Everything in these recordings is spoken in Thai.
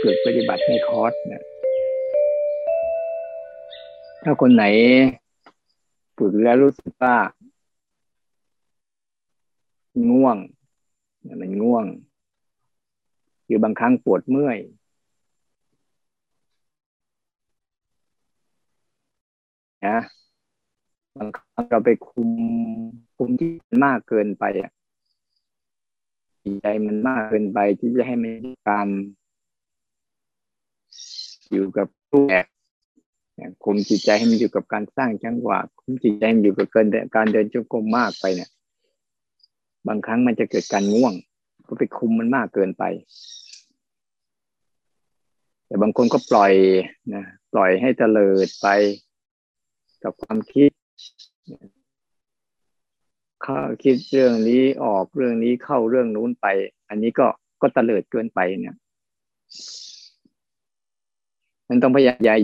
ฝึกปฏิบัติในคอร์สเนะถ้าคนไหนฝึกแล้วรู้สึกว่าง่วงมันง่วง หรือบางครั้งปวดเมื่อย นะ บางครั้งเราไปคุมคุมที่มากเกินไปอะใจมันมากเกินไปที่จะให้มันการ อยู่กับรูปแบบคุมจิตใจให้มันอยู่กับการสร้างจังหวะคุมจิตใจมันอยู่กับการเดินจงกรมมากไปเนี่ย บางครั้งมันจะเกิดการง่วง ก็ไปคุมมันมากเกินไป แต่บางคนก็ปล่อยนะปล่อยให้เตลิดไปกับความคิดเข้าคิดเรื่องนี้ออกเรื่องนี้เข้าเรื่องนู้นไป อันนี้ก็ก็เตลิดเกินไปเนี่ย มันต้องพยายามใหญ่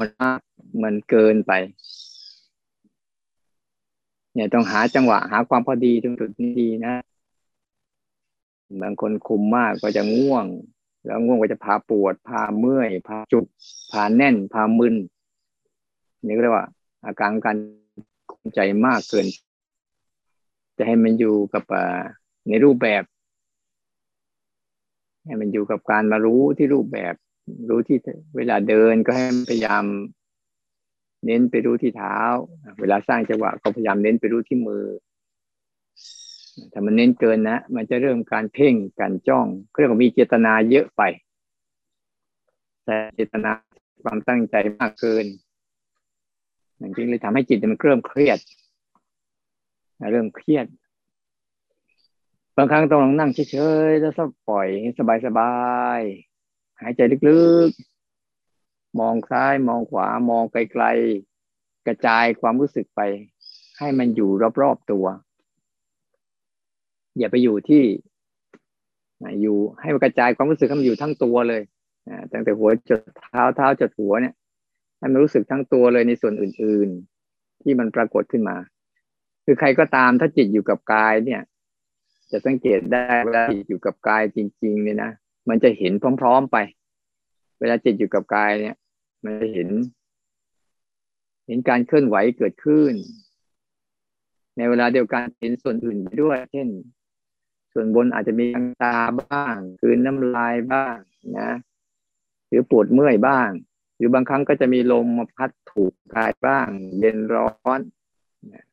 มันมากมันเกินไป เนี่ยต้องหาจังหวะ หาความพอดีตรงจุดนี้ดีนะบางคนคุมมากก็จะง่วง แล้วง่วงก็จะพาปวด พาเมื่อย พาจุกพาแน่น พามึนนี่เรียกว่า อาการการคุมใจมากเกิน จะให้มันอยู่กับในรูปแบบ ให้มันอยู่กับการมารู้ที่รูปแบบ รู้ที่เวลาเดินก็ให้พยายาม เน้นไปรู้ที่เท้า เวลาสร้างจังหวะก็พยายามเน้นไปรู้ที่มือถ้ามันเน้นเกินนะ มันจะเริ่มการเพ่งการจ้องเรียกว่ามีเจตนาเยอะไป แต่เจตนาความตั้งใจมากเกินจริงเลยทำให้จิตมันเริ่มเครียด เริ่มเครียด บางครั้งต้องลองนั่งเฉยๆแล้วก็ปล่อยสบายๆ หายใจลึกๆ มองซ้ายมองขวามองไกลๆ กระจายความรู้สึกไป ให้มันอยู่รอบๆตัว อย่าไปอยู่ที่อยู่ให้มันกระจายความรู้สึกให้มันอยู่ทั้งตัวเลยตั้งแต่หัวจดเท้าเท้าจดหัวเนี่ยให้มันรู้สึกทั้งตัวเลยในส่วนอื่น ๆ ที่มันปรากฏขึ้นมา คือใครก็ตามถ้าจิตอยู่กับกายเนี่ย จะสังเกตได้เวลาจิตอยู่กับกายจริง ๆ เนี่ยนะ มันจะเห็นพร้อม ๆไป เวลาจิตอยู่กับกายเนี่ย มันจะเห็น เห็นการเคลื่อนไหวเกิดขึ้น ในเวลาเดียวกันเห็นส่วนอื่นด้วย เช่น ส่วนบนอาจจะมีตาบ้างคืนน้ำลายบ้างนะหรือปวดเมื่อยบ้าง หรือบางครั้งก็จะมีลมมาพัดถูกกายบ้าง เย็นร้อนนะ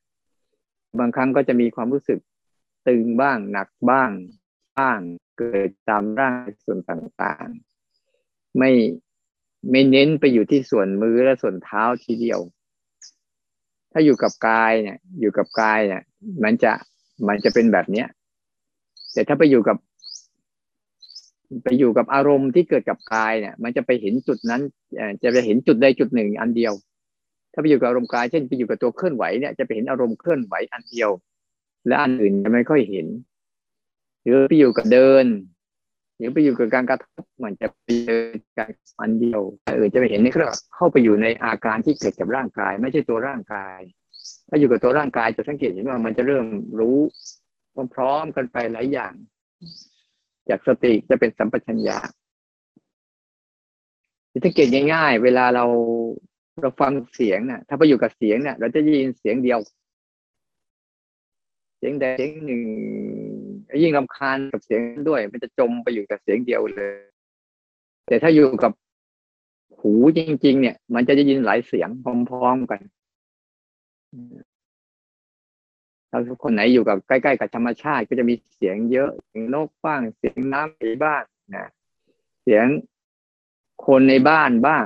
บางครั้งก็จะมีความรู้สึกตึงบ้าง หนักบ้างบ้าง กิดตามร่างส่วนต่างๆ ไม่ไม่เน้นไปอยู่ที่ส่วนมือและส่วนเท้าทีเดียว ถ้าอยู่กับกายเนี่ย อยู่กับกายเนี่ย มันจะมันจะเป็นแบบเนี้ย แต่ถ้าไปอยู่กับ ไปอยู่กับอารมณ์ที่เกิดกับกายเนี่ย มันจะไปเห็นจุดนั้นจะไปเห็นจุดใดจุดหนึ่ง อันเดียว ถ้าไปอยู่กับอารมณ์กาย เช่นไปอยู่กับตัวเคลื่อนไหวเนี่ยจะไปเห็นอารมณ์เคลื่อนไหวอันเดียว และอันอื่นจะไม่ค่อยเห็น หรือไปอยู่กับเดิน หรือไปอยู่กับการกระทบมันจะไปเดินการอันเดียวเออจะไปเห็นนี่ก็เข้าไปอยู่ในอาการที่เกิดกับร่างกาย ไม่ใช่ตัวร่างกาย ถ้าอยู่กับตัวร่างกายจะสังเกตเห็นว่ามันจะเริ่มรู้พร้อมๆกันไปหลายอย่าง จากสติจะเป็นสัมปชัญญะสังเกตง่ายๆ เวลาเราเราฟังเสียงนะ่ะ ถ้าไปอยู่กับเสียงเนี่ยเราจะยินเสียงเดียว เสียงใดเสียงหนึ่ง ยิ่งรำคาญกับเสียงด้วย มันจะจมไปอยู่กับเสียงเดียวเลย แต่ถ้าอยู่กับหูจริง ๆ เนี่ย มันจะได้ยินหลายเสียงพร้อมๆกันถ้าคนไหนอยู่กับใกล้ๆกับธรรมชาติก็จะมีเสียงเยอะเสียงนกบ้าง เสียงน้ำในบ้านนะเสียงคนในบ้านบ้าง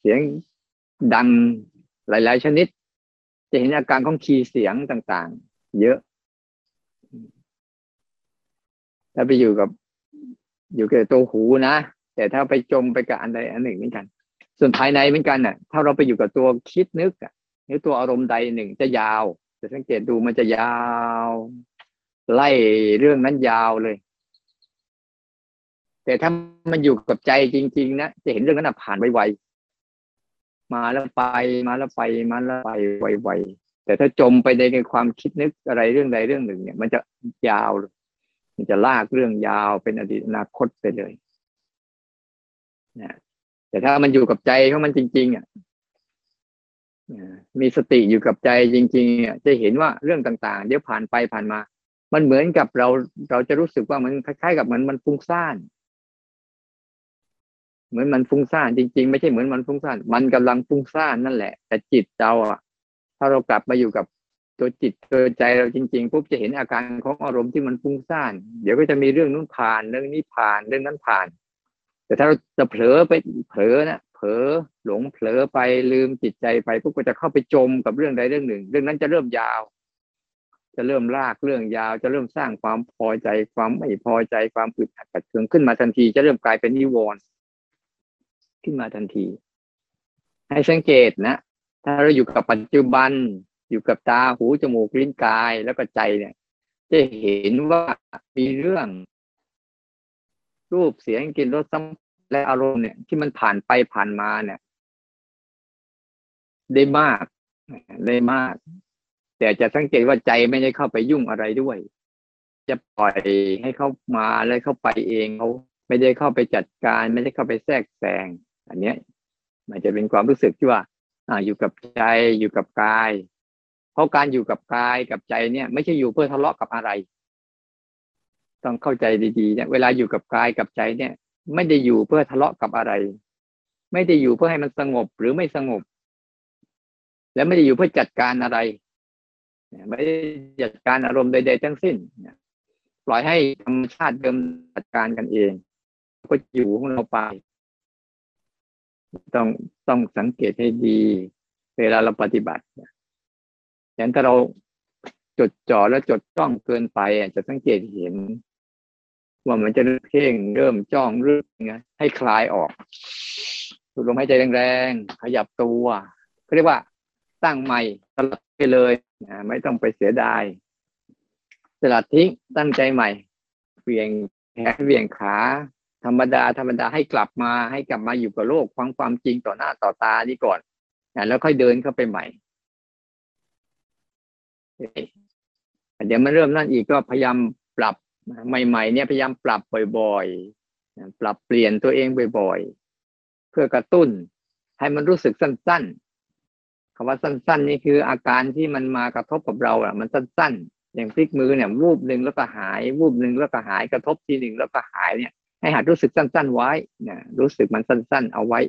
เสียงดังหลาย ๆ ชนิด จะเห็นอาการของคีย์เสียงต่าง ๆ เยอะ ถ้าไปอยู่กับ อยู่กับตัวหูนะ แต่ถ้าไปจมไปกับอันใดอันหนึ่งเหมือนกัน ส่วนภายในเหมือนกันน่ะ ถ้าเราไปอยู่กับตัวคิดนึกอะหรือตัวอารมณ์ใดหนึ่งจะยาวจะสังเกตดูมันจะยาว ไล่เรื่องนั้นยาวเลย แต่ถ้ามันอยู่กับใจจริง ๆ นะจะเห็นเรื่องนั้นผ่านไวๆมาแล้วไปมาแล้วไปมาแล้วไปไวๆแต่ถ้าจมไปในความคิดนึกอะไรเรื่องใดเรื่องหนึ่ง เนี่ย มันจะยาว มันจะลากเรื่องยาวเป็นอดีตอนาคตไปเลยนะแต่ถ้ามันอยู่กับใจของมันจริง ๆอะมีสติอยู่กับใจจริงๆอะจะเห็นว่าเรื่องต่าง ๆ เดี๋ยวผ่านไปผ่านมา มันเหมือนกับเราเราจะรู้สึกว่ามันคล้ายๆกับมันมันฟุ้งซ่าน เหมือนมันฟุ้งซ่านจริง ๆ ไม่ใช่เหมือนมันฟุ้งซ่าน มันกำลังฟุ้งซ่านนั่นแหละ แต่จิตเราอะ ถ้าเรากลับมาอยู่กับ ตัวจิตตัวใจเราจริงๆปุ๊บจะเห็นอาการของอารมณ์ที่มันฟุ้งซ่าน เดี๋ยวก็จะมีเรื่องนู้นผ่านเรื่องนี้ผ่านเรื่องนั้นผ่าน แต่ถ้าเราจะเผลอไปเผลอนะเผลอหลงเผลอไปลืมจิตใจไปปุ๊บก็จะเข้าไปจมกับเรื่องใดเรื่องหนึ่ง เรื่องนั้นจะเริ่มยาว จะเริ่มลากเรื่องยาว จะเริ่มสร้างความพอใจความไม่พอใจความอึดอัดขัดเคืองขึ้นมาทันที จะเริ่มกลายเป็นนิวรณ์ขึ้นมาทันที ให้สังเกตนะ ถ้าเราอยู่กับปัจจุบัน อยู่กับตาหูจมูกลิ้นกายแล้วก็ใจเนี่ย จะเห็นว่ามีเรื่อง รูปเสียงกลิ่นรสสัมและอารมณ์เนี่ย ที่มันผ่านไปผ่านมาเนี่ย ได้มาก ได้มาก แต่จะสังเกตว่าใจไม่ได้เข้าไปยุ่งอะไรด้วย จะปล่อยให้เข้ามาแล้วเข้าไปเองเขาไม่ได้เข้าไปจัดการ ไม่ได้เข้าไปแทรกแซงอันเนี้ย มันจะเป็นความรู้สึกที่ว่า อ่าอยู่กับใจอยู่กับกาย เพราะการอยู่กับกายกับใจเนี่ย ไม่ใช่อยู่เพื่อทะเลาะกับอะไร ต้องเข้าใจดีๆเนี่ยเวลาอยู่กับกายกับใจเนี่ย ไม่ได้อยู่เพื่อทะเลาะกับอะไร ไม่ได้อยู่เพื่อให้มันสงบหรือไม่สงบ และไม่ได้อยู่เพื่อจัดการอะไรไม่ได้จัดการอารมณ์ใดๆทั้งสิ้นปล่อยให้ธรรมชาติเดิมจัดการกันเอง ก็อยู่ของเราไป ต้องต้องสังเกตให้ดี เวลาเราปฏิบัติอย่างถ้าเราจดจ่อและจดจ้องเกินไปจะสังเกตเห็น ว่ามันจะเพ่งเริ่มจ้องเรื่องไงให้คลายออกสูดลมหายใจแรงๆขยับตัวเขาเรียกว่าตั้งใหม่สลัดไปเลยนะไม่ต้องไปเสียดายสลัดทิ้งตั้งใจใหม่เวียงแขนเวียงขา ธรรมดา ธรรมดาให้กลับมาให้กลับมาอยู่กับโลกฟังความจริงต่อหน้าต่อตานี่ก่อนแล้วค่อยเดินเข้าไปใหม่ เดี๋ยวมันเริ่มนั่นอีกก็พยายามปรับใหม่ ๆ เนี่ยพยายามปรับบ่อยๆ ปรับเปลี่ยนตัวเองบ่อยๆ เพื่อกระตุ้น ให้มันรู้สึกสั้นๆคำว่าสั้น ๆ นี่คืออาการที่มันมากระทบกับเราอะ มันสั้นๆ อย่างพลิกมือเนี่ย วูบหนึ่งแล้วก็หาย วูบหนึ่งแล้วก็หายกระทบทีหนึ่งแล้วก็หายเนี่ย ให้หัดรู้สึกสั้น ๆ ไว้นะรู้สึกมันสั้น ๆ เอาไว้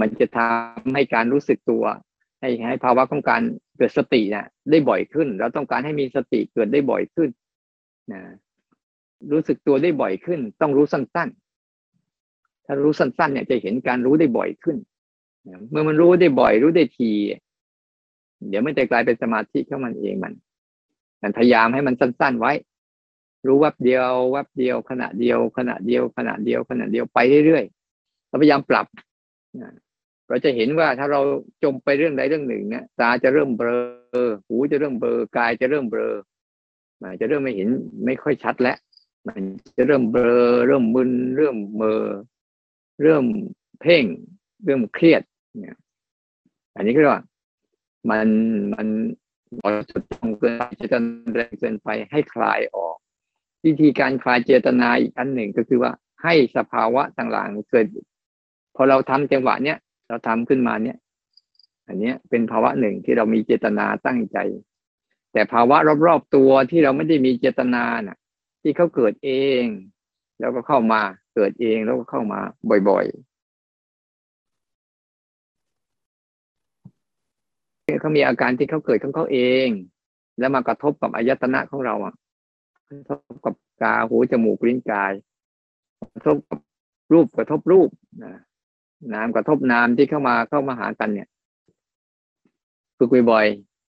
มันจะทำให้การรู้สึกตัว ให้ให้ภาวะของการเกิดสติเนี่ยได้บ่อยขึ้น เราต้องการให้มีสติเกิดได้บ่อยขึ้นนะรู้สึกตัวได้บ่อยขึ้น ต้องรู้สั้นๆ ถ้ารู้สั้นๆเนี่ยจะเห็นการรู้ได้บ่อยขึ้นเมื่อมันรู้ได้บ่อย รู้ได้ที เดี๋ยวมันจะกลายเป็นสมาธิเข้ามันเองมันมันพยายามให้มันสั้น ๆไว้ รู้วับเดียววับเดียวขณะเดียวขณะเดียวขณะเดียวขณะเดียวไปเรื่อยๆเราพยายามปรับ เราจะเห็นว่าถ้าเราจมไปเรื่องใดเรื่องหนึ่งเนี่ยตาจะเริ่มเบลอหูจะเริ่มเบลอกายจะเริ่มเบลอจะเริ่มไม่เห็นไม่ค่อยชัดแล้วมันจะเริ่มเบลอเริ่มมึนเริ่มเมอเริ่มเพ่ง เริ่มเครียดเนี่ยอันนี้ก็ว่ามันมันเราจุดตรงเกินไปจะแรงเกินไปให้คลายออก วิธีการคลายเจตนาอีกอันหนึ่งก็คือว่าให้สภาวะต่างๆเกิด พอเราทำจังหวะเนี้ย เราทำขึ้นมาเนี่ย อันนี้เป็นภาวะหนึ่งที่เรามีเจตนาตั้งใจ แต่ภาวะรอบๆตัวที่เราไม่ได้มีเจตนาน่ะ ที่เขาเกิดเอง แล้วก็เข้ามาเกิดเองแล้วก็เข้ามาบ่อยๆเขามีอาการที่เขาเกิดของเขาเอง แล้วมากระทบกับอายตนะของเราอะกระทบกับตาหูจมูกลิ้นกาย กระทบกับรูปกระทบรูปนะ น้ำกระทบน้ำที่เข้ามาเข้ามาหากันเนี่ยฝึกบ่อย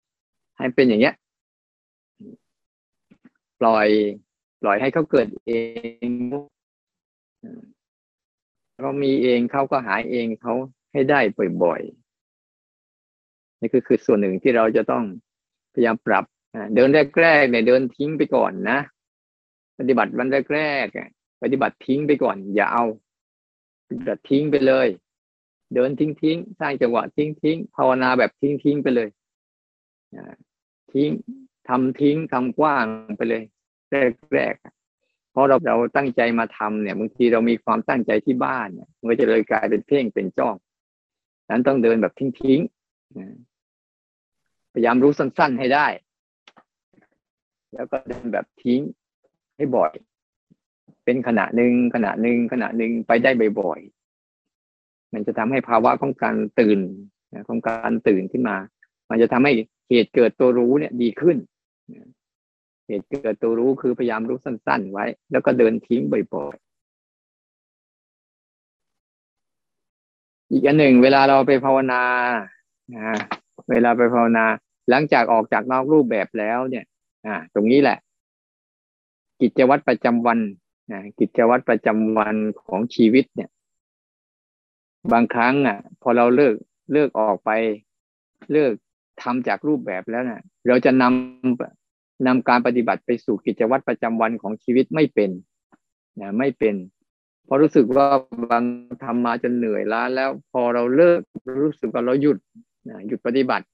ๆให้เป็นอย่างเงี้ย ปล่อย ปล่อยให้เขาเกิดเองเรามีเองเขาก็หายเองเขาให้ได้บ่อยๆนี่คือคือส่วนหนึ่งที่เราจะต้องพยายามปรับเดินแรกๆเนี่ยเดินทิ้งไปก่อนนะ ปฏิบัติวันแรกๆปฏิบัติทิ้งไปก่อน อย่าเอา จะทิ้งไปเลย เดินทิ้งทิ้งสร้างจังหวะทิ้งทิ้งภาวนาแบบทิ้งทิ้งไปเลยทิ้งทำทิ้งทำกว้างไปเลย แรกแรกเพราะเราเราตั้งใจมาทำเนี่ยบางทีเรามีความตั้งใจที่บ้านเนี่ยมันก็จะเลยกลายเป็นเพ่งเป็นจ้องนั้นต้องเดินแบบทิ้งๆพยายามรู้สั้น ๆให้ได้ แล้วก็เดินแบบทิ้งให้บ่อย เป็นขณะหนึ่งขณะหนึ่งขณะหนึ่งไปได้บ่อยๆมันจะทำให้ภาวะของการตื่นของการตื่นขึ้นมา มันจะทำให้เหตุเกิดตัวรู้เนี่ยดีขึ้นเหตุเกิดตัวรู้คือพยายามรู้สั้น ๆ ไว้ แล้วก็เดินทิ้งบ่อยๆอีกอันหนึ่ง เวลาเราไปภาวนานะเวลาไปภาวนา หลังจากออกจากนอกรูปแบบแล้วเนี่ย อ่า ตรงนี้แหละ กิจวัตรประจำวัน นะกิจวัตรประจำวันของชีวิตเนี่ย บางครั้งอะ พอเราเลิกเลิกออกไป เลิกทำจากรูปแบบแล้วนะ่ยเราจะนำนำการปฏิบัติไปสู่กิจวัตรประจำวันของชีวิตไม่เป็นนะไม่เป็นพอรู้สึกว่าบางทำมาจนเหนื่อยล้าแล้วพอเราเลิกรู้สึกว่าเราหยุดนะหยุดปฏิบัติ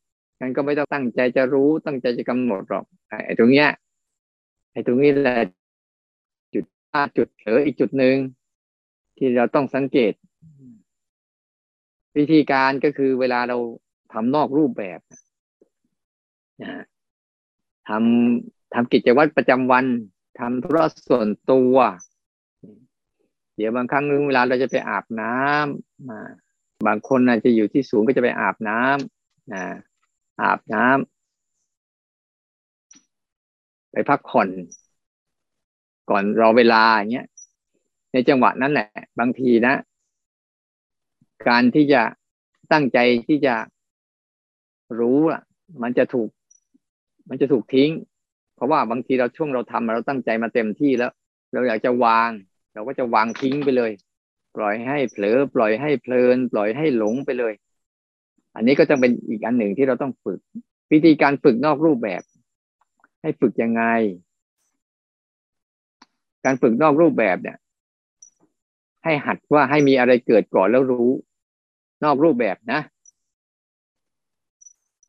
งั้นก็ไม่ต้องตั้งใจจะรู้ตั้งใจจะกำหนดหรอกไอ้ตรงเนี้ยไอ้ตรงนี้แหละ จุดจุดเผลออีกจุดหนึ่งที่เราต้องสังเกต วิธีการก็คือเวลาเราทำนอกรูปแบบนะทำทำกิจวัตรประจำวันทำธุระส่วนตัว เดี๋ยวบางครั้งนึงเวลาเราจะไปอาบน้ำมาบางคนอาจจะอยู่ที่สูงก็จะไปอาบน้ำนะอาบน้ำไปพักผ่อน ก่อนรอเวลาอย่างเงี้ยในจังหวะนั้นแหละ บางทีนะ การที่จะตั้งใจที่จะรู้อะ มันจะถูก มันจะถูกทิ้ง เพราะว่าบางทีเราช่วงเราทำเราตั้งใจมาเต็มที่แล้ว เราอยากจะวาง เราก็จะวางทิ้งไปเลย ปล่อยให้เผลอปล่อยให้เพลิน ปล่อยให้หลงไปเลย อันนี้ก็จะเป็นอีกอันหนึ่งที่เราต้องฝึก วิธีการฝึกนอกรูปแบบ ให้ฝึกยังไง การฝึกนอกรูปแบบเนี่ย ให้หัดว่าให้มีอะไรเกิดก่อนแล้วรู้ นอกรูปแบบนะ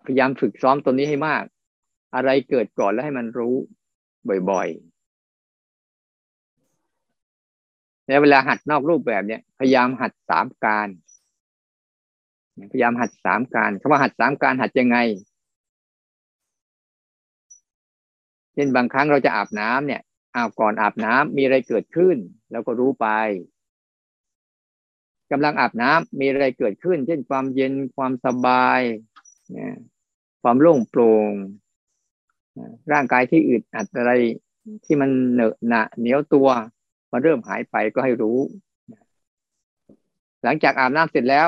พยายามฝึกซ้อมตัวนี้ให้มาก อะไรเกิดก่อนแล้วให้มันรู้ บ่อยๆแล้วเวลาหัดนอกรูปแบบเนี่ย พยายามหัดสามการพยายามหัดสามการคำว่าหัดสามการหัดยังไง เช่นบางครั้งเราจะอาบน้ำเนี่ย อาบก่อนอาบน้ำมีอะไรเกิดขึ้น แล้วก็รู้ไปกำลังอาบน้ำมีอะไรเกิดขึ้น เช่นความเย็นความสบายความโล่งโปร่งร่างกายที่อึดอัดอะไรที่มันเหนอะหนะเหนียวตัวมันเริ่มหายไปก็ให้รู้ หลังจากอาบน้ำเสร็จแล้ว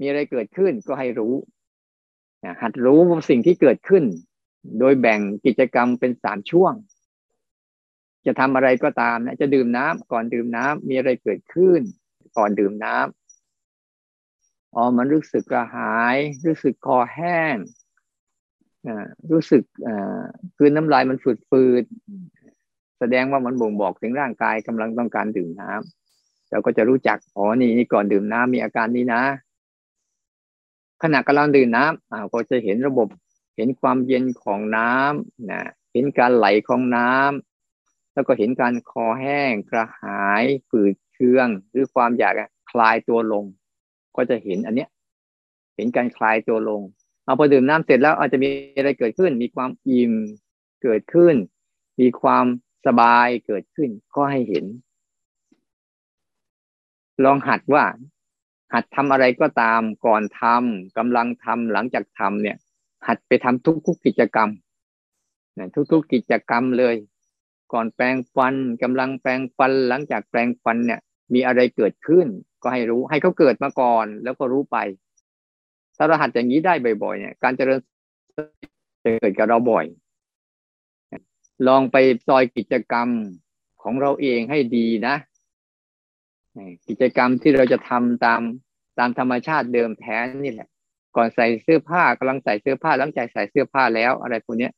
มีอะไรเกิดขึ้นก็ให้รู้หัดรู้สิ่งที่เกิดขึ้น โดยแบ่งกิจกรรมเป็นสามช่วง จะทำอะไรก็ตามนะจะดื่มน้ำก่อนดื่มน้ำมีอะไรเกิดขึ้น ก่อนดื่มน้ำอ๋อมันรู้สึกกระหาย รู้สึกคอแห้งรู้สึกคืนน้ำลายมันฝืดฝืดแสดงว่ามันบ่งบอกถึงร่างกายกำลังต้องการดื่มน้ำเราก็จะรู้จักอ๋อนี่นี่ก่อนดื่มน้ำมีอาการนี้นะ ขณะกำลังดื่มน้ำอ่าก็จะเห็นระบบเห็นความเย็นของน้ำนะเห็นการไหลของน้ำ แล้วก็เห็นการคอแห้งกระหายฝืดเคือง หรือความอยากคลายตัวลง ก็จะเห็นอันเนี้ย เห็นการคลายตัวลงเอาพอดื่มน้ำเสร็จแล้วอาจจะมีอะไรเกิดขึ้น มีความอิ่มเกิดขึ้น มีความสบายเกิดขึ้น ก็ให้เห็น ลองหัดว่า หัดทำอะไรก็ตามก่อนทำกำลังทำหลังจากทำเนี่ย หัดไปทำทุกๆกิจกรรมทุกๆกิจกรรมเลย ก่อนแปลงฟันกำลังแปลงฟันหลังจากแปลงฟันเนี่ย มีอะไรเกิดขึ้น ก็ให้รู้ให้เขาเกิดมาก่อนแล้วก็รู้ไป ถ้ารหัดอย่างนี้ได้บ่อยๆ เนี่ย การเจริญจะเกิดกับเราบ่อย ลองไปซอยกิจกรรมของเราเองให้ดีนะกิจกรรมที่เราจะทำตามตามธรรมชาติเดิมแท้นี่แหละ ก่อนใส่เสื้อผ้ากำลังใส่เสื้อผ้าหลังจากใส่เสื้อผ้าแล้วอะไรพวกนี้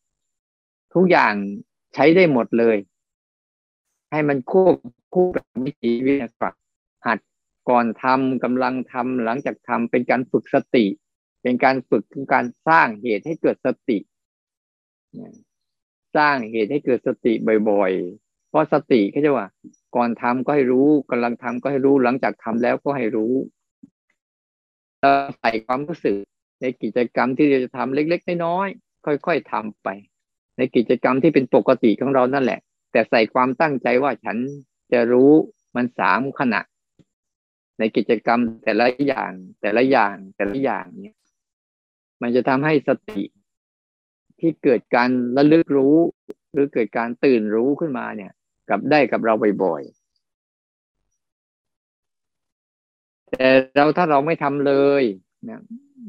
ทุกอย่าง ใช้ได้หมดเลย ให้มันควบคู่กับวิถีวิทยาหัดก่อนทำกำลังทำหลังจากทำเป็นการฝึกสติ เป็นการฝึกการสร้างเหตุให้เกิดสติ สร้างเหตุให้เกิดสติบ่อยๆ เพราะสติเขาจะว่า ก่อนทำก็ให้รู้กำลังทำก็ให้รู้หลังจากทำแล้วก็ให้รู้เราใส่ความรู้สึกในกิจกรรมที่เราจะทำเล็ก ๆ น้อยๆค่อย ๆทำไป ในกิจกรรมที่เป็นปกติของเรานั่นแหละ แต่ใส่ความตั้งใจว่าฉันจะรู้มันสามขณะ ในกิจกรรมแต่ละอย่างแต่ละอย่างแต่ละอย่างเนี่ยมันจะทำให้สติที่เกิดการระลึกรู้ หรือเกิดการตื่นรู้ขึ้นมาเนี่ย กับได้กับเราบ่อยๆแต่เราถ้าเราไม่ทำเลยเนี่ย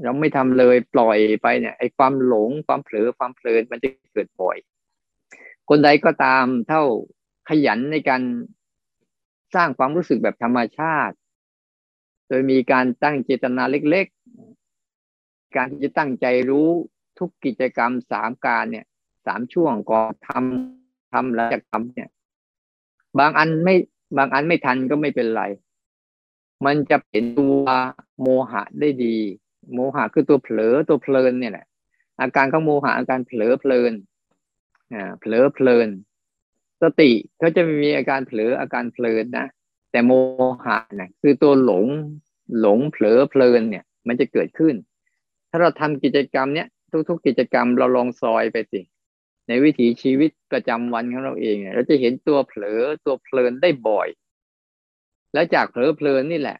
เราไม่ทำเลยปล่อยไปเนี่ยไอ้ความหลงความเผลอความเพลินมันจะเกิดบ่อย คนใดก็ตามเท่าขยันในการสร้างความรู้สึกแบบธรรมชาติ โดยมีการตั้งเจตนาเล็กๆ การที่จะตั้งใจรู้ทุกกิจกรรมสามการเนี่ยสามช่วงก่อนทำทำแล้วจะทำเนี่ย บางอันไม่บางอันไม่ทันก็ไม่เป็นไร มันจะเป็นตัวโมหะได้ดี โมหะคือตัวเผลอตัวเพลินเนี่ยแหละอาการของโมหะอาการเผลอเพลินอ่าเผลอเพลิน สติเขาจะมีอาการเผลออาการเพลินนะแต่โมหะเนี่ยคือตัวหลงหลงเผลอเพลินเนี่ย มันจะเกิดขึ้น ถ้าเราทำกิจกรรมเนี้ยทุก ๆ กิจกรรมเราลองซอยไปสิในวิถีชีวิตประจำวันของเราเองเราจะเห็นตัวเผลอตัวเพลินได้บ่อย แล้วจากเผลอเพลินนี่แหละ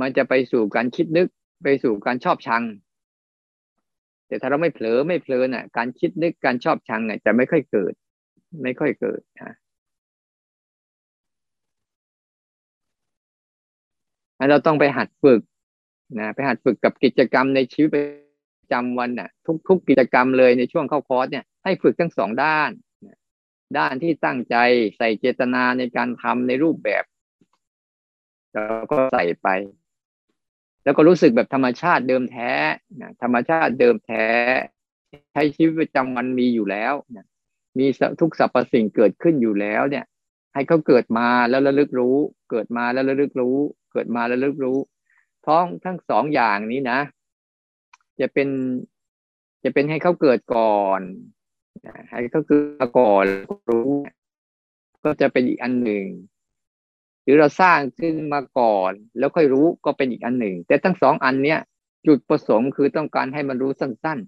มันจะไปสู่การคิดนึก ไปสู่การชอบชัง แต่ถ้าเราไม่เผลอไม่เพลินอะ การคิดนึกการชอบชังเนี่ยจะไม่ค่อยเกิด ไม่ค่อยเกิดนะเราต้องไปหัดฝึกนะไปหัดฝึกกับกิจกรรมในชีวิตประจำวันน่ะ ทุกทุกกิจกรรมเลยในช่วงเข้าคอร์สเนี่ยให้ฝึกทั้งสองด้าน ด้านที่ตั้งใจใส่เจตนาในการทำในรูปแบบแล้วก็ใส่ไป แล้วก็รู้สึกแบบธรรมชาติเดิมแท้นะธรรมชาติเดิมแท้ ใช้ชีวิตประจำวันมีอยู่แล้วนะมีทุกสรรพสิ่งเกิดขึ้นอยู่แล้วเนี่ย ให้เขาเกิดมาแล้วระลึกรู้ เกิดมาแล้วระลึกรู้ เกิดมาแล้วระลึกรู้ ท้องทั้งสองอย่างนี้นะ จะเป็น จะเป็นให้เขาเกิดก่อนให้เขาเกิดก่อนรู้ ก็จะเป็นอีกอันหนึ่ง รือเราสร้างขึ้นมาก่อน แล้วค่อยรู้ก็เป็นอีกอันหนึ่ง แต่ทั้งสองอันเนี้ยจุดประสงค์คือต้องการให้มันรู้สั้น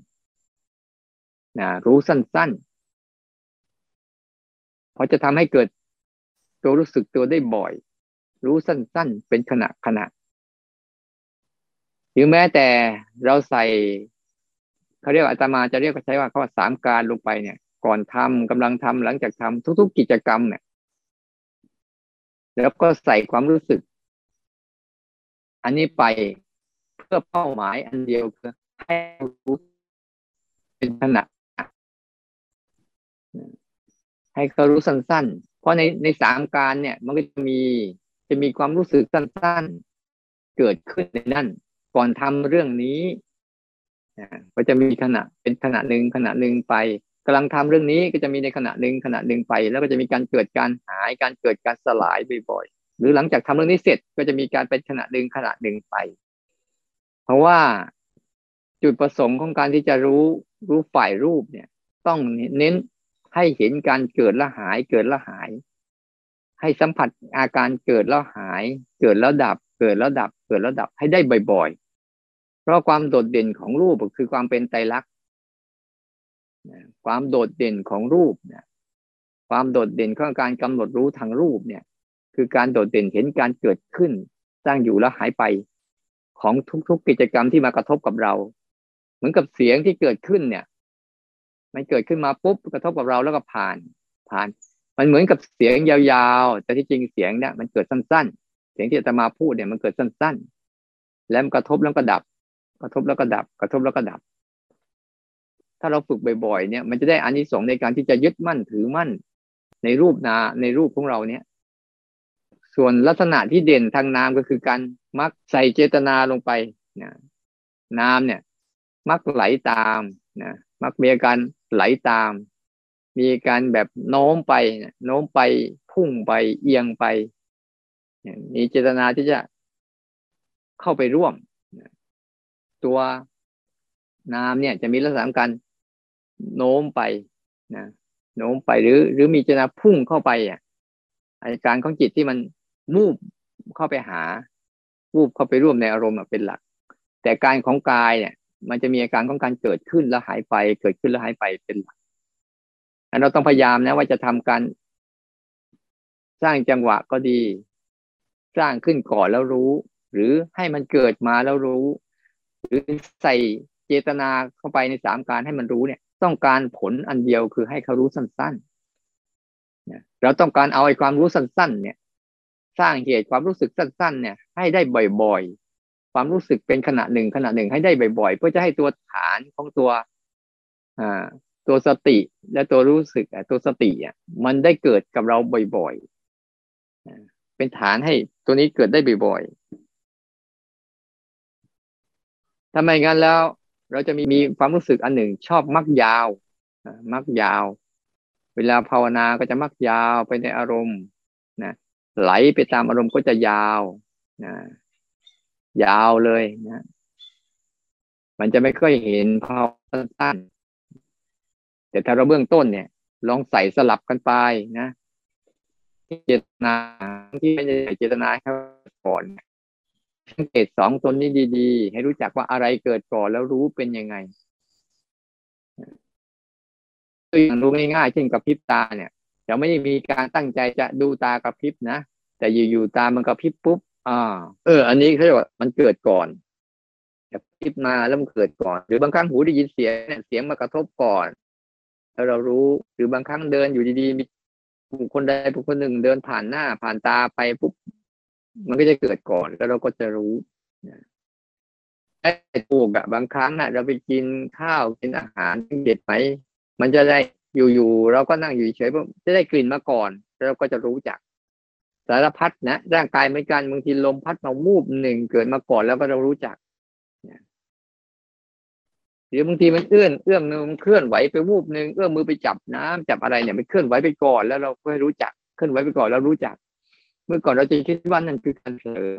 ๆนะรู้สั้นๆเพราะจะทำให้เกิดตัวรู้สึกตัวได้บ่อย รู้สั้นๆ เป็นขณะขณะหรือแม้แต่เราใส่เขาเรียกอาตมาจะเรียกใช้ว่าเขาสามการลงไปเนี่ย ก่อนทำกำลังทำหลังจากทำทุก ๆ กิจกรรมเนี่ย แล้วก็ใส่ความรู้สึก อันนี้ไปเพื่อเป้าหมายอันเดียวคือให้รู้เป็นขณะให้เขารู้สั้นๆ เพราะในในสามการเนี่ย มันก็จะมีจะมีความรู้สึกสั้นๆ เกิดขึ้นในนั่น ก่อนทำเรื่องนี้ก็จะมีขณะเป็นขณะหนึ่งขณะหนึ่งไป กำลังทำเรื่องนี้ก็จะมีในขณะหนึ่งขณะหนึ่งไป แล้วก็จะมีการเกิดการหายการเกิดการสลายบ่อยๆหรือหลังจากทำเรื่องนี้เสร็จก็จะมีการเป็นขณะหนึ่งขณะหนึ่งไป เพราะว่าจุดประสงค์ของการที่จะรู้รู้ฝ่ายรูปเนี่ย ต้องเน้นให้เห็นการเกิดและหายเกิดและหาย ให้สัมผัสอาการเกิดแล้วหาย เกิดแล้วดับ เกิดแล้วดับ เกิดแล้วดับให้ได้บ่อยๆ เพราะความโดดเด่นของรูปคือความเป็นไตรลักษณ์ ความโดดเด่นของรูปเนี่ยความโดดเด่นของการกำหนดรู้ทางรูปเนี่ย คือการโดดเด่นเห็นการเกิดขึ้นสร้างอยู่แล้วหายไปของทุกๆกิจกรรมที่มากระทบกับเรา เหมือนกับเสียงที่เกิดขึ้นเนี่ย มันเกิดขึ้นมาปุ๊บกระทบกับเราแล้วก็ผ่านผ่าน มันเหมือนกับเสียงยาวๆ แต่ที่จริงเสียงเนี่ยมันเกิดสั้นๆ เสียงที่อาตมาพูดเนี่ยมันเกิดสั้นๆ แล้วมันกระทบแล้วก็ดับ กระทบแล้วก็ดับ กระทบแล้วก็ดับ ถ้าเราฝึกบ่อยๆเนี่ยมันจะได้อานิสงส์ในการที่จะยึดมั่นถือมั่น ในรูปนาในรูปของเราเนี่ย ส่วนลักษณะที่เด่นทางนามก็คือการมักใส่เจตนาลงไปนะนามเนี่ย มักไหลตามนะมักมีอาการไหลตาม มีการแบบโน้มไปโน้มไปพุ่งไปเอียงไปมีเจตนาที่จะเข้าไปร่วม ตัวนามเนี่ยจะมีลักษณะการ โน้มไปนะโน้มไปหรือ หรือมีเจตนาพุ่งเข้าไปอะอาการของจิตที่มันมูบเข้าไปหาวูบเข้าไปร่วมในอารมณ์เป็นหลัก แต่การของกายเนี่ย มันจะมีอาการของการเกิดขึ้นแล้วหายไป เกิดขึ้นแล้วหายไปเป็นหลักเราต้องพยายามนะว่าจะทำการสร้างจังหวะก็ดี สร้างขึ้นก่อนแล้วรู้ หรือให้มันเกิดมาแล้วรู้ หรือใส่เจตนาเข้าไปในสามการให้มันรู้เนี่ย ต้องการผลอันเดียวคือให้เขารู้สั้นๆเราต้องการเอาไอ้ความรู้สั้นๆ เนี่ย สร้างเหตุความรู้สึกสั้น ๆ เนี่ย ให้ได้บ่อยๆ ความรู้สึกเป็นขณะหนึ่งขณะหนึ่งให้ได้บ่อยๆ เพื่อจะให้ตัวฐานของตัวอ่าตัวสติและตัวรู้สึกตัวสติอะมันได้เกิดกับเราบ่อยๆเป็นฐานให้ตัวนี้เกิดได้บ่อยๆทำไมงั้นแล้ว เราจะมีมีความรู้สึกอันหนึ่ง ชอบมักยาว มักยาว เวลาภาวนาก็จะมักยาวไปในอารมณ์นะไหลไปตามอารมณ์ก็จะยาวนะยาวเลยนะมันจะไม่ค่อยเห็นภาวะสั้นแต่ถ้าเราเบื้องต้นเนี่ย ลองใส่สลับกันไปนะ เจตนาที่ไม่ได้เจตนาครับก่อน สังเกตสองตนนี้ดี ๆ ให้รู้จักว่าอะไรเกิดก่อนแล้วรู้เป็นยังไงตัวอย่างรู้ง่ายๆเช่นกับพริบตาเนี่ยจะไม่ได้มีการตั้งใจจะดูตากระพริบนะแต่อยู่ๆตามันกระพริบปุ๊บอ่าเออ อันนี้เขาเรียกว่ามันเกิดก่อนกระพริบมาแล้วมันเกิดก่อน หรือบางครั้งหูได้ยินเสียงเนี่ยเสียงมากระทบก่อนแล้วเรารู้หรือบางครั้งเดินอยู่ดีๆมีบุคคลใดบุคคลหนึ่งเดินผ่านหน้าผ่านตาไปปุ๊บ มันก็จะเกิดก่อนแล้วเราก็จะรู้ไอ้ถูกอะบางครั้งอะเราไปกินข้าวกินอาหารเด็ดไหมมันจะได้อยู่ๆเราก็นั่งอยู่เฉยๆจะได้กลิ่นมาก่อน แล้วเราก็จะรู้จัก สารพัดนะร่างกายเหมือนกันบางทีลมพัดมามูบหนึ่งเกิดมาก่อนแล้วก็เรารู้จักหรือบางทีมันเอื้อนเอื้อมมันเคลื่อนไหวไปวูบหนึ่งเอื้อมมือไปจับน้ำจับอะไรเนี่ยมันเคลื่อนไหวไปก่อนแล้วเราก็รู้จัก เคลื่อนไหวไปก่อนแล้วรู้จัก มื่อก่อนเราจะคิดว่านั่นคือการเสลอ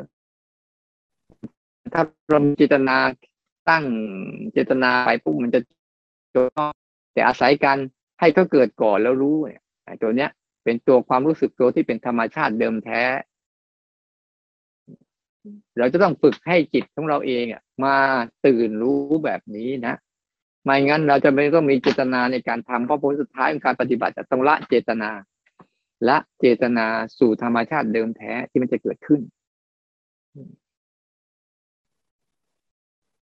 ถ้าเราเจตนาตั้งเจตนาไปปุ๊บมันจะจบแต่อาศัยการให้เขาเกิดก่อนแล้วรู้เนี่ยตัวเนี้ย เป็นตัวความรู้สึกตัวที่เป็นธรรมชาติเดิมแท้ เราจะต้องฝึกให้จิตของเราเองอะ มาตื่นรู้แบบนี้นะไม่งั้นเราจะไม่ก็มีเจตนาในการทำเพราะผลสุดท้ายของการปฏิบัติจะต้องละเจตนา ละเจตนาสู่ธรรมชาติเดิมแท้ที่มันจะเกิดขึ้น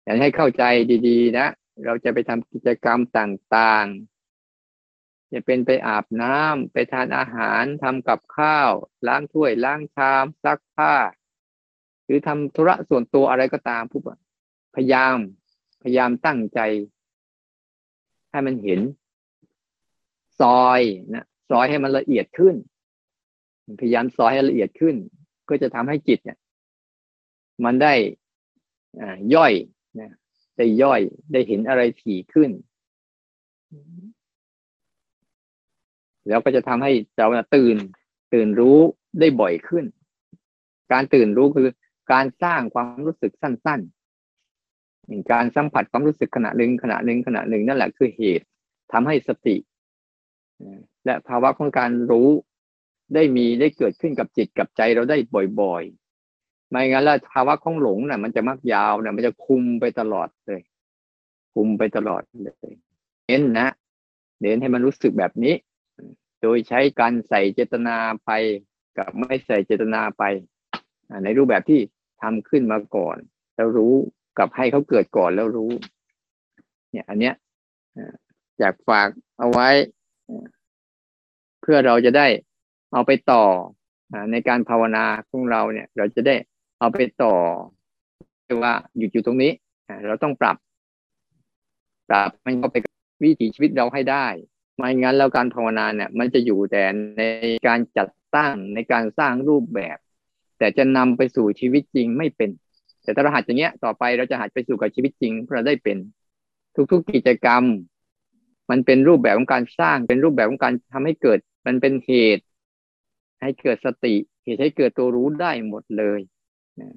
อยากให้เข้าใจดีๆ นะ เราจะไปทำกิจกรรมต่างๆ จะเป็นไปอาบน้ำไปทานอาหารทำกับข้าว ล้างถ้วย ล้างชาม ซักผ้า หรือทำธุระส่วนตัวอะไรก็ตามผู้พยายาม พยายามตั้งใจ ให้มันเห็น ซอยนะ ซอยให้มันละเอียดขึ้น พยายามซอยให้ละเอียดขึ้น ก็จะทำให้จิตเนี่ย มันได้ย่อยนะได้ย่อยได้เห็นอะไรถี่ขึ้น แล้วก็จะทำให้เราตื่น ตื่นรู้ได้บ่อยขึ้น การตื่นรู้คือการสร้างความรู้สึกสั้นๆการสัมผัสความรู้สึกขณะหนึ่งขณะหนึ่งขณะหนึ่งนั่นแหละคือเหตุทำให้สติ และภาวะของการรู้ได้มีได้เกิดขึ้นกับจิตกับใจเราได้บ่อยๆ ไม่งั้นแล้วภาวะของหลงนะ่ะ มันจะมักยาวนะ่ะ มันจะคุมไปตลอดเลย คุมไปตลอดเลยเน้นนะเน้นให้มันรู้สึกแบบนี้ โดยใช้การใส่เจตนาไปกับไม่ใส่เจตนาไป ในรูปแบบที่ทำขึ้นมาก่อน แล้วรู้กับให้เขาเกิดก่อนแล้วรู้ เนี่ย อันเนี้ยอยากฝากเอาไว้ พื่อเราจะได้เอาไปต่อในการภาวนาของเราเนี่ย เราจะได้เอาไปต่อว่าอยู่อยู่ตรงนี้เราต้องปรับ ปรับมันก็ไปวิถีชีวิตเราให้ได้ ไม่งั้นแล้วการภาวนาเนี่ย มันจะอยู่แต่ในการจัดตั้งในการสร้างรูปแบบ แต่จะนำไปสู่ชีวิตจริงไม่เป็น แต่ถ้าเราหัดอย่างเงี้ย ต่อไปเราจะหัดไปสู่กับชีวิตจริงเราได้เป็น ทุกๆกิจกรรม มันเป็นรูปแบบของการสร้างเป็นรูปแบบของการทำให้เกิด มันเป็นเหตุให้เกิดสติ เหตุให้เกิดตัวรู้ได้หมดเลยนะ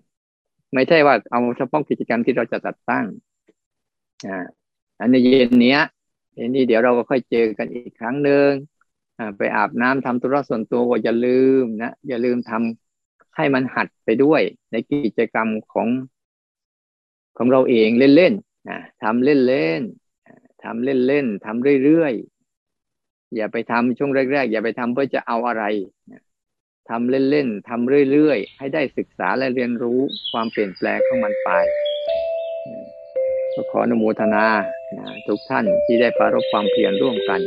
ไม่ใช่ว่าเอาเฉพาะกิจกรรมที่เราจะจัดตั้งอ่าอันในเย็นเนี้ยเย็นนี้เดี๋ยวเราก็ค่อยเจอกันอีกครั้งหนึ่งไปอาบน้ำทำธุระส่วนตัวก็อย่าลืมนะอย่าลืมทำให้มันหัดไปด้วยในกิจกรรมของของเราเองเล่นๆนะทำเล่นๆทำเล่นๆทำเรื่อย อย่าไปทำช่วงแรก ๆ อย่าไปทำเพื่อจะเอาอะไรทำเล่นๆทำเรื่อยๆ ให้ได้ศึกษาและเรียนรู้ความเปลี่ยนแปลงของมันไปก็ขออนุโมทนาทุกท่านที่ได้ปรารบความเพียรร่วมกัน